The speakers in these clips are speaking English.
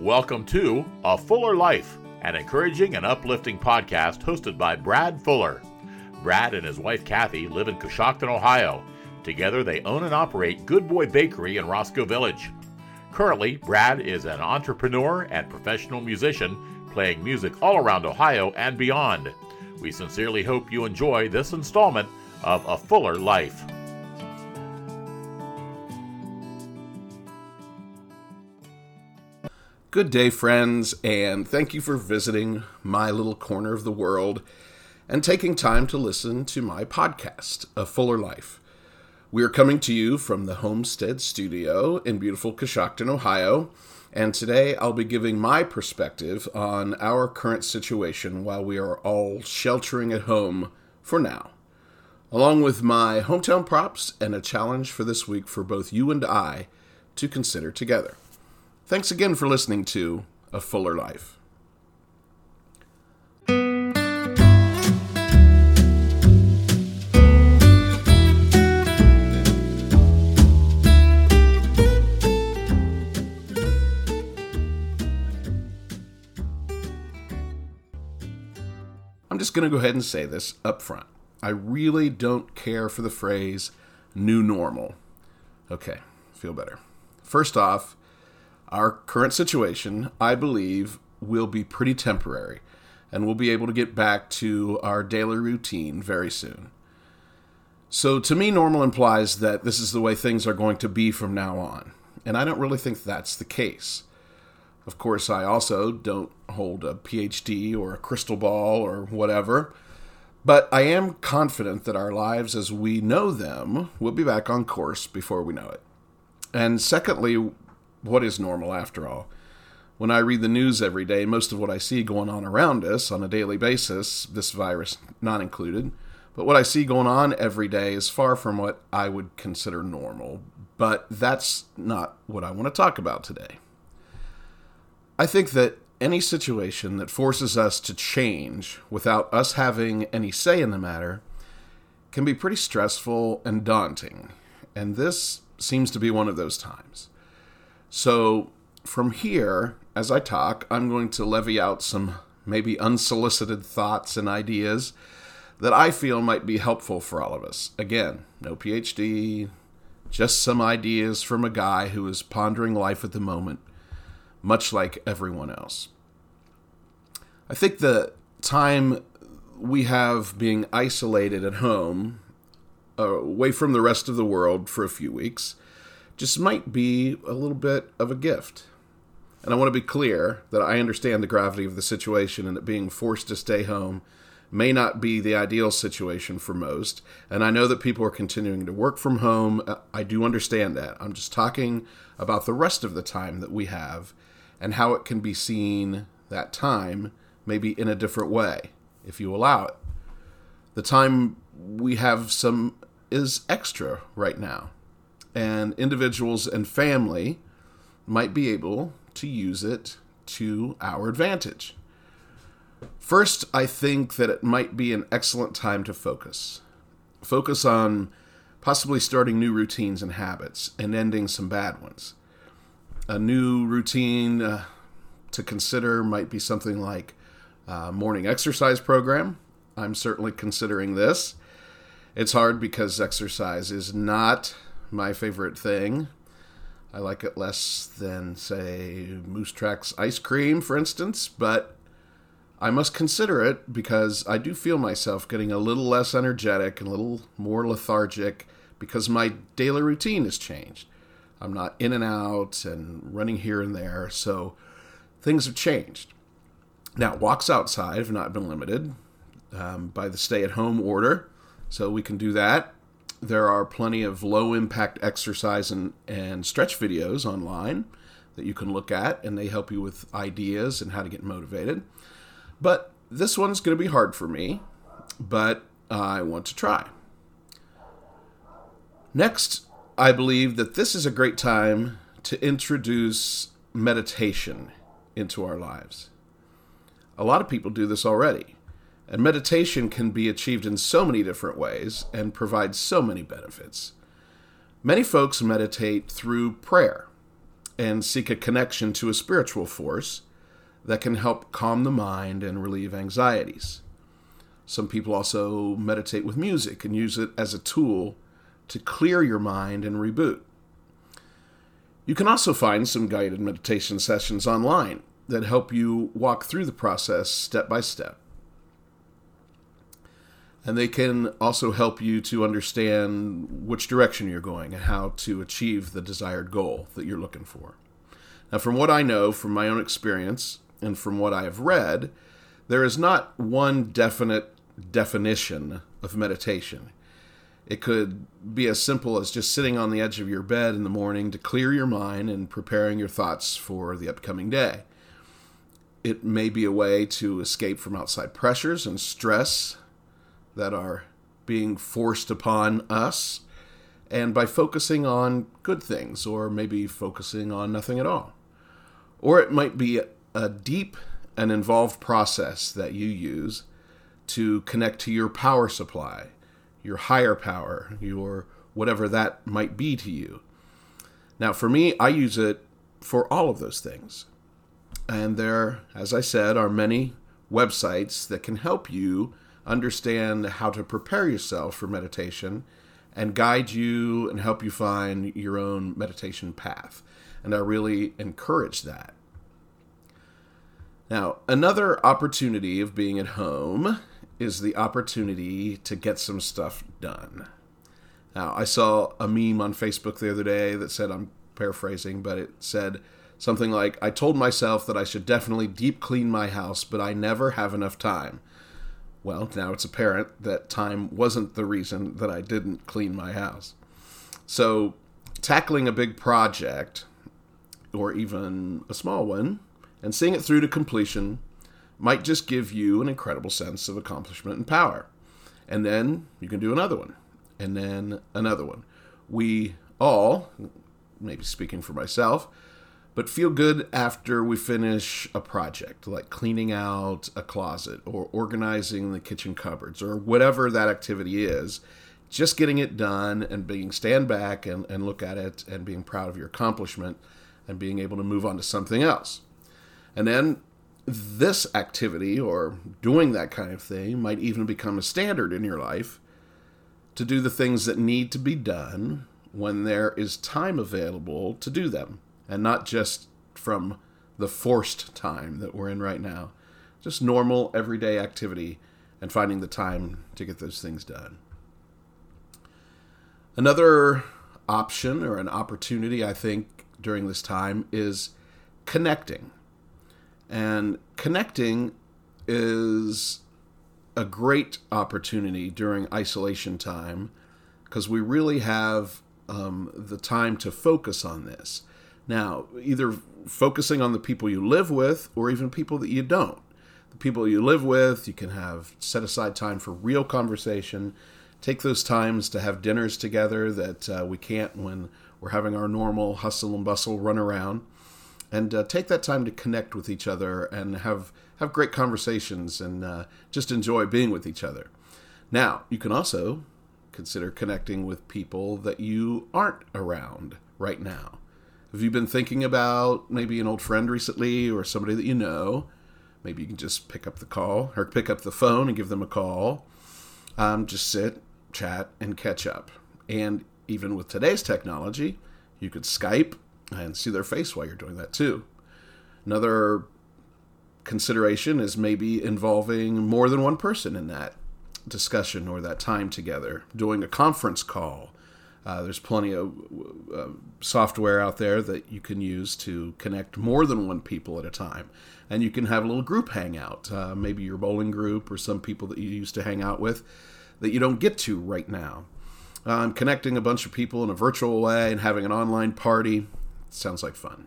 Welcome to A Fuller Life, an encouraging and uplifting podcast hosted by Brad Fuller. Brad and his wife Kathy live in Coshocton, Ohio. Together, they own and operate Good Boy Bakery in Roscoe Village. Currently, Brad is an entrepreneur and professional musician playing music all around Ohio and beyond. We sincerely hope you enjoy this installment of A Fuller Life. Good day, friends, and thank you for visiting my little corner of the world and taking time to listen to my podcast, A Fuller Life. We are coming to you from the Homestead Studio in beautiful Coshocton, Ohio, and today I'll be giving my perspective on our current situation while we are all sheltering at home for now, along with my hometown props and a challenge for this week for both you and I to consider together. Thanks again for listening to A Fuller Life. I'm just going to go ahead and say this up front. I really don't care for the phrase new normal. Okay, feel better. First off, our current situation, I believe, will be pretty temporary, and we'll be able to get back to our daily routine very soon. So, to me, normal implies that this is the way things are going to be from now on, and I don't really think that's the case. Of course, I also don't hold a PhD or a crystal ball or whatever, but I am confident that our lives as we know them will be back on course before we know it. And secondly, what is normal after all? When I read the news every day, most of what I see going on around us on a daily basis, this virus not included, but what I see going on every day is far from what I would consider normal. But that's not what I want to talk about today. I think that any situation that forces us to change without us having any say in the matter can be pretty stressful and daunting. And this seems to be one of those times. So, from here, as I talk, I'm going to levy out some maybe unsolicited thoughts and ideas that I feel might be helpful for all of us. Again, no PhD, just some ideas from a guy who is pondering life at the moment, much like everyone else. I think the time we have being isolated at home, uh, away from the rest of the world for a few weeks, just might be a little bit of a gift. And I want to be clear that I understand the gravity of the situation and that being forced to stay home may not be the ideal situation for most. And I know that people are continuing to work from home. Uh, I do understand that. I'm just talking about the rest of the time that we have and how it can be seen that time maybe in a different way if you allow it. The time we have some is extra right now and individuals and family might be able to use it to our advantage. First, I think that it might be an excellent time to focus. Focus on possibly starting new routines and habits and ending some bad ones. A new routine uh, to consider might be something like morning exercise program. I'm certainly considering this. It's hard because exercise is not my favorite thing. I like it less than, say, Moose Tracks ice cream, for instance, but I must consider it because I do feel myself getting a little less energetic and a little more lethargic because my daily routine has changed. I'm not in and out and running here and there, so things have changed. Now, walks outside have not been limited um, by the stay at home order, so we can do that there are plenty of low impact exercise and, and stretch videos online that you can look at, and they help you with ideas and how to get motivated. But this one's going to be hard for me, but I want to try. Next, I believe that this is a great time to introduce meditation into our lives. A lot of people do this already. And meditation can be achieved in so many different ways and provide so many benefits. Many folks meditate through prayer and seek a connection to a spiritual force that can help calm the mind and relieve anxieties. Some people also meditate with music and use it as a tool to clear your mind and reboot. You can also find some guided meditation sessions online that help you walk through the process step by step. And they can also help you to understand which direction you're going and how to achieve the desired goal that you're looking for. Now, from what I know from my own experience and from what I have read, there is not one definite definition of meditation. It could be as simple as just sitting on the edge of your bed in the morning to clear your mind and preparing your thoughts for the upcoming day. It may be a way to escape from outside pressures and stress that are being forced upon us, and by focusing on good things, or maybe focusing on nothing at all. Or it might be a deep and involved process that you use to connect to your power supply, your higher power, your whatever that might be to you. Now, for me, I use it for all of those things. And there, as I said, are many websites that can help you understand how to prepare yourself for meditation and guide you and help you find your own meditation path. And I really encourage that. Now, another opportunity of being at home is the opportunity to get some stuff done. Now, I saw a meme on Facebook the other day that said, I'm paraphrasing, but it said something like, I told myself that I should definitely deep clean my house, but I never have enough time. Well, now it's apparent that time wasn't the reason that I didn't clean my house. So, tackling a big project, or even a small one, and seeing it through to completion might just give you an incredible sense of accomplishment and power. And then you can do another one, and then another one. We all, maybe speaking for myself, but feel good after we finish a project, like cleaning out a closet or organizing the kitchen cupboards or whatever that activity is. Just getting it done and being stand back and, and look at it and being proud of your accomplishment and being able to move on to something else. And then this activity or doing that kind of thing might even become a standard in your life to do the things that need to be done when there is time available to do them and not just from the forced time that we're in right now. Just normal, everyday activity and finding the time to get those things done. Another option or an opportunity, I think, during this time is connecting. And connecting is a great opportunity during isolation time because we really have um, the time to focus on this. Now, either focusing on the people you live with or even people that you don't. The people you live with, you can have set aside time for real conversation. Take those times to have dinners together that uh, we can't when we're having our normal hustle and bustle run around. And uh, take that time to connect with each other and have, have great conversations and uh, just enjoy being with each other. Now, you can also consider connecting with people that you aren't around right now. Have you been thinking about maybe an old friend recently or somebody that you know? Maybe you can just pick up the call or pick up the phone and give them a call. Um, just sit, chat, and catch up. And even with today's technology, you could Skype and see their face while you're doing that too. Another consideration is maybe involving more than one person in that discussion or that time together, doing a conference call uh, there's plenty of uh, software out there that you can use to connect more than one people at a time. And you can have a little group hangout, uh, maybe your bowling group or some people that you used to hang out with that you don't get to right now. Um, connecting a bunch of people in a virtual way and having an online party sounds like fun.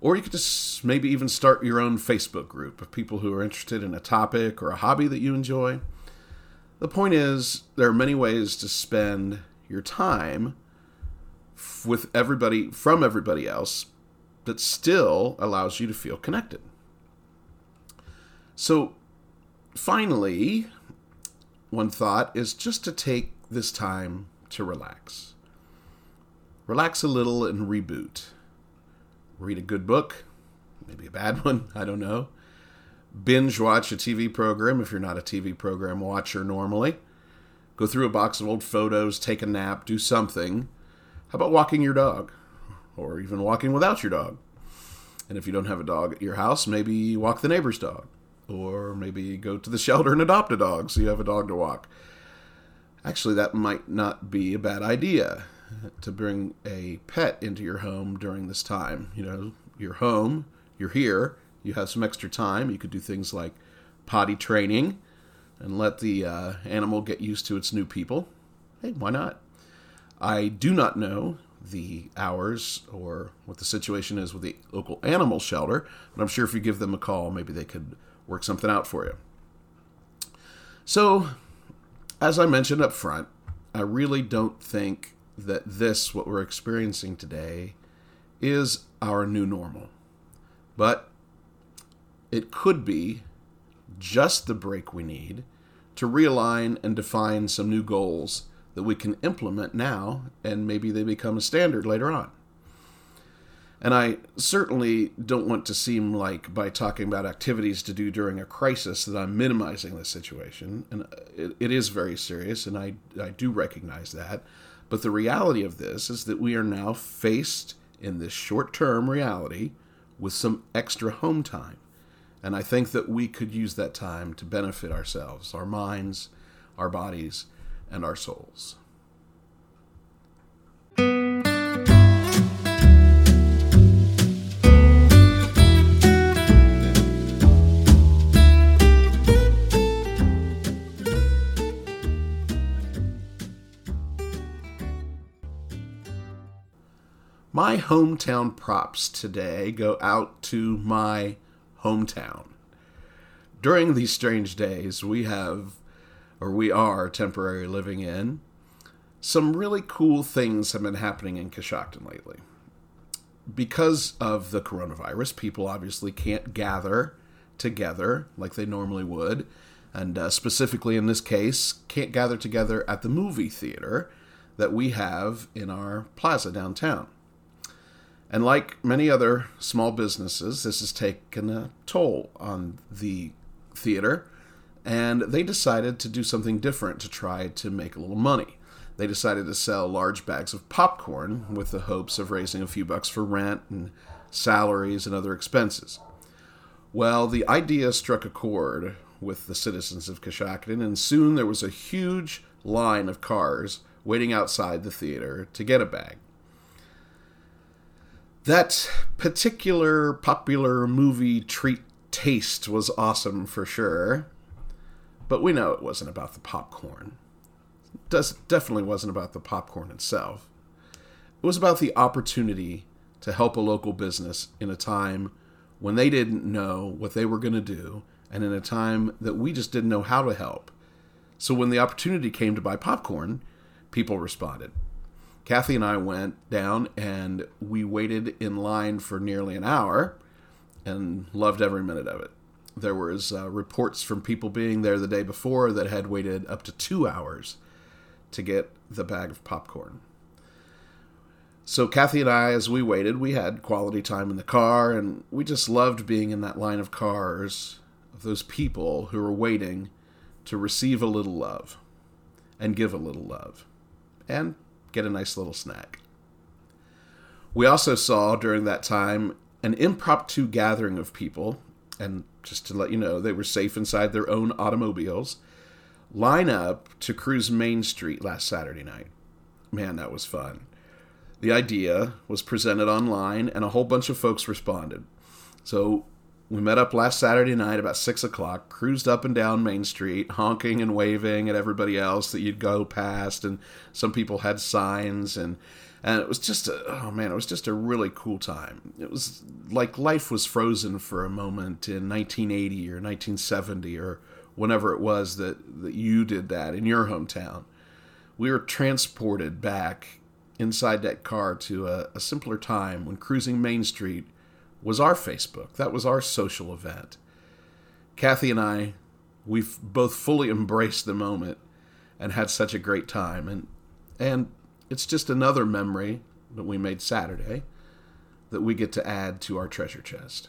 Or you could just maybe even start your own Facebook group of people who are interested in a topic or a hobby that you enjoy. The point is, there are many ways to spend your time with everybody from everybody else that still allows you to feel connected. So, finally, one thought is just to take this time to relax. relax a little and reboot. Read a good book, maybe a bad one, I don't know. Binge watch a TV program if you're not a TV program watcher normally. Go through a box of old photos, take a nap, do something. How about walking your dog? Or even walking without your dog? And if you don't have a dog at your house, maybe walk the neighbor's dog. Or maybe go to the shelter and adopt a dog so you have a dog to walk. Actually, that might not be a bad idea to bring a pet into your home during this time. You know, you're home, you're here, you have some extra time. You could do things like potty training and let the uh, animal get used to its new people. Hey, why not? I do not know the hours or what the situation is with the local animal shelter, but I'm sure if you give them a call, maybe they could work something out for you. So, as I mentioned up front, I really don't think that this, what we're experiencing today, is our new normal. But it could be just the break we need to realign and define some new goals that we can implement now, and maybe they become a standard later on. And I certainly don't want to seem like by talking about activities to do during a crisis that I'm minimizing the situation. And uh, it, it is very serious, and I, I do recognize that. But the reality of this is that we are now faced in this short term reality with some extra home time. And I think that we could use that time to benefit ourselves, our minds, our bodies, and our souls. My hometown props today go out to my hometown. During these strange days, we have, or we are temporarily living in, some really cool things have been happening in Coshocton lately. Because of the coronavirus, people obviously can't gather together like they normally would, and uh, specifically in this case, can't gather together at the movie theater that we have in our plaza downtown. And like many other small businesses, this has taken a toll on the theater, and they decided to do something different to try to make a little money. They decided to sell large bags of popcorn with the hopes of raising a few bucks for rent and salaries and other expenses. Well, the idea struck a chord with the citizens of Coshocton, and soon there was a huge line of cars waiting outside the theater to get a bag. That particular popular movie treat taste was awesome for sure, but we know it wasn't about the popcorn. Does, definitely wasn't about the popcorn itself. It was about the opportunity to help a local business in a time when they didn't know what they were going to do and in a time that we just didn't know how to help. So when the opportunity came to buy popcorn, people responded. Kathy and I went down and we waited in line for nearly an hour and loved every minute of it. There was uh, reports from people being there the day before that had waited up to two hours to get the bag of popcorn. So Kathy and I, as we waited, we had quality time in the car, and we just loved being in that line of cars of those people who were waiting to receive a little love and give a little love. And get a nice little snack. We also saw during that time an impromptu gathering of people, and just to let you know, they were safe inside their own automobiles, line up to cruise Main Street last Saturday night. Man, that was fun. The idea was presented online, and a whole bunch of folks responded. So we met up last Saturday night about six o'clock, cruised up and down Main Street, honking and waving at everybody else that you'd go past, and some people had signs, and and it was just a oh man, it was just a really cool time. It was like life was frozen for a moment in 1980 or 1970 or whenever it was that that you did that in your hometown. We were transported back inside that car to a, a simpler time when cruising Main Street was our Facebook. That was our social event. Kathy and I, we've both fully embraced the moment and had such a great time. And and it's just another memory that we made Saturday that we get to add to our treasure chest.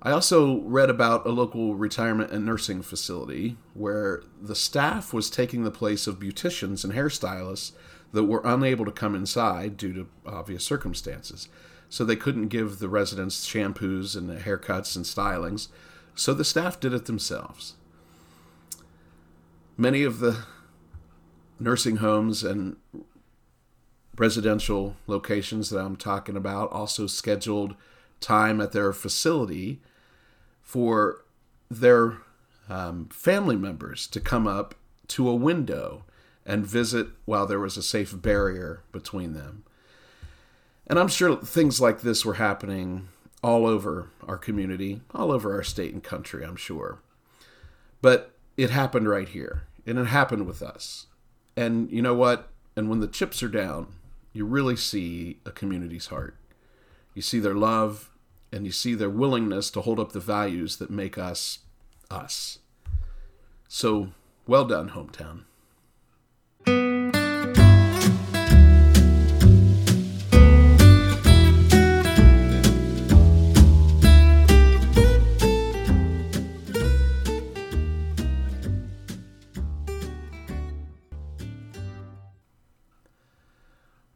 I also read about a local retirement and nursing facility where the staff was taking the place of beauticians and hairstylists that were unable to come inside due to obvious circumstances. So they couldn't give the residents shampoos and haircuts and stylings, so the staff did it themselves. Many of the nursing homes and residential locations that I'm talking about also scheduled time at their facility for their um, family members to come up to a window and visit while there was a safe barrier between them. And I'm sure things like this were happening all over our community, all over our state and country, I'm sure. But it happened right here, and it happened with us. And you know what? And when the chips are down, you really see a community's heart. You see their love, and you see their willingness to hold up the values that make us us. So, well done, hometown.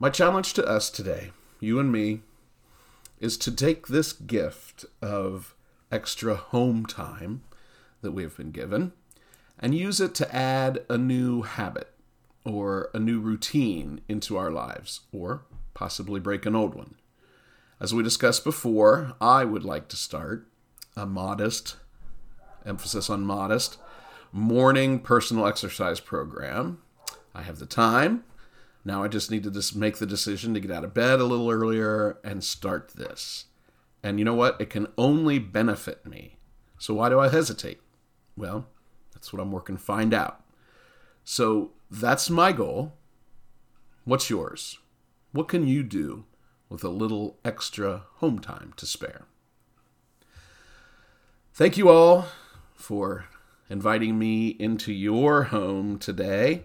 My challenge to us today, you and me, is to take this gift of extra home time that we have been given and use it to add a new habit or a new routine into our lives, or possibly break an old one. As we discussed before, I would like to start a modest, emphasis on modest, morning personal exercise program. I have the time, now I just need to just make the decision to get out of bed a little earlier and start this. And you know what? It can only benefit me. So why do I hesitate? Well, that's what I'm working to find out. So that's my goal. What's yours? What can you do with a little extra home time to spare? Thank you all for inviting me into your home today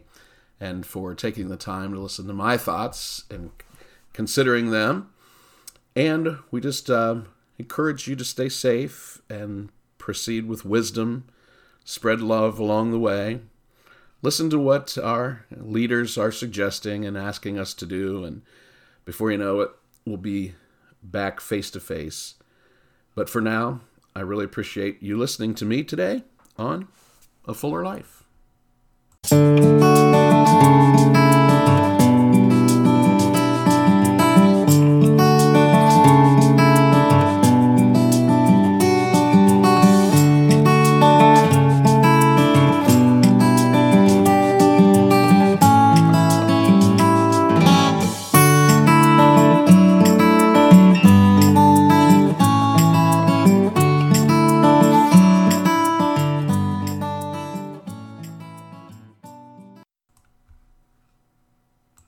and for taking the time to listen to my thoughts and considering them. And we just uh, encourage you to stay safe and proceed with wisdom, spread love along the way. Listen to what our leaders are suggesting and asking us to do, and before you know it, we'll be back face to face. But for now, I really appreciate you listening to me today on A Fuller Life.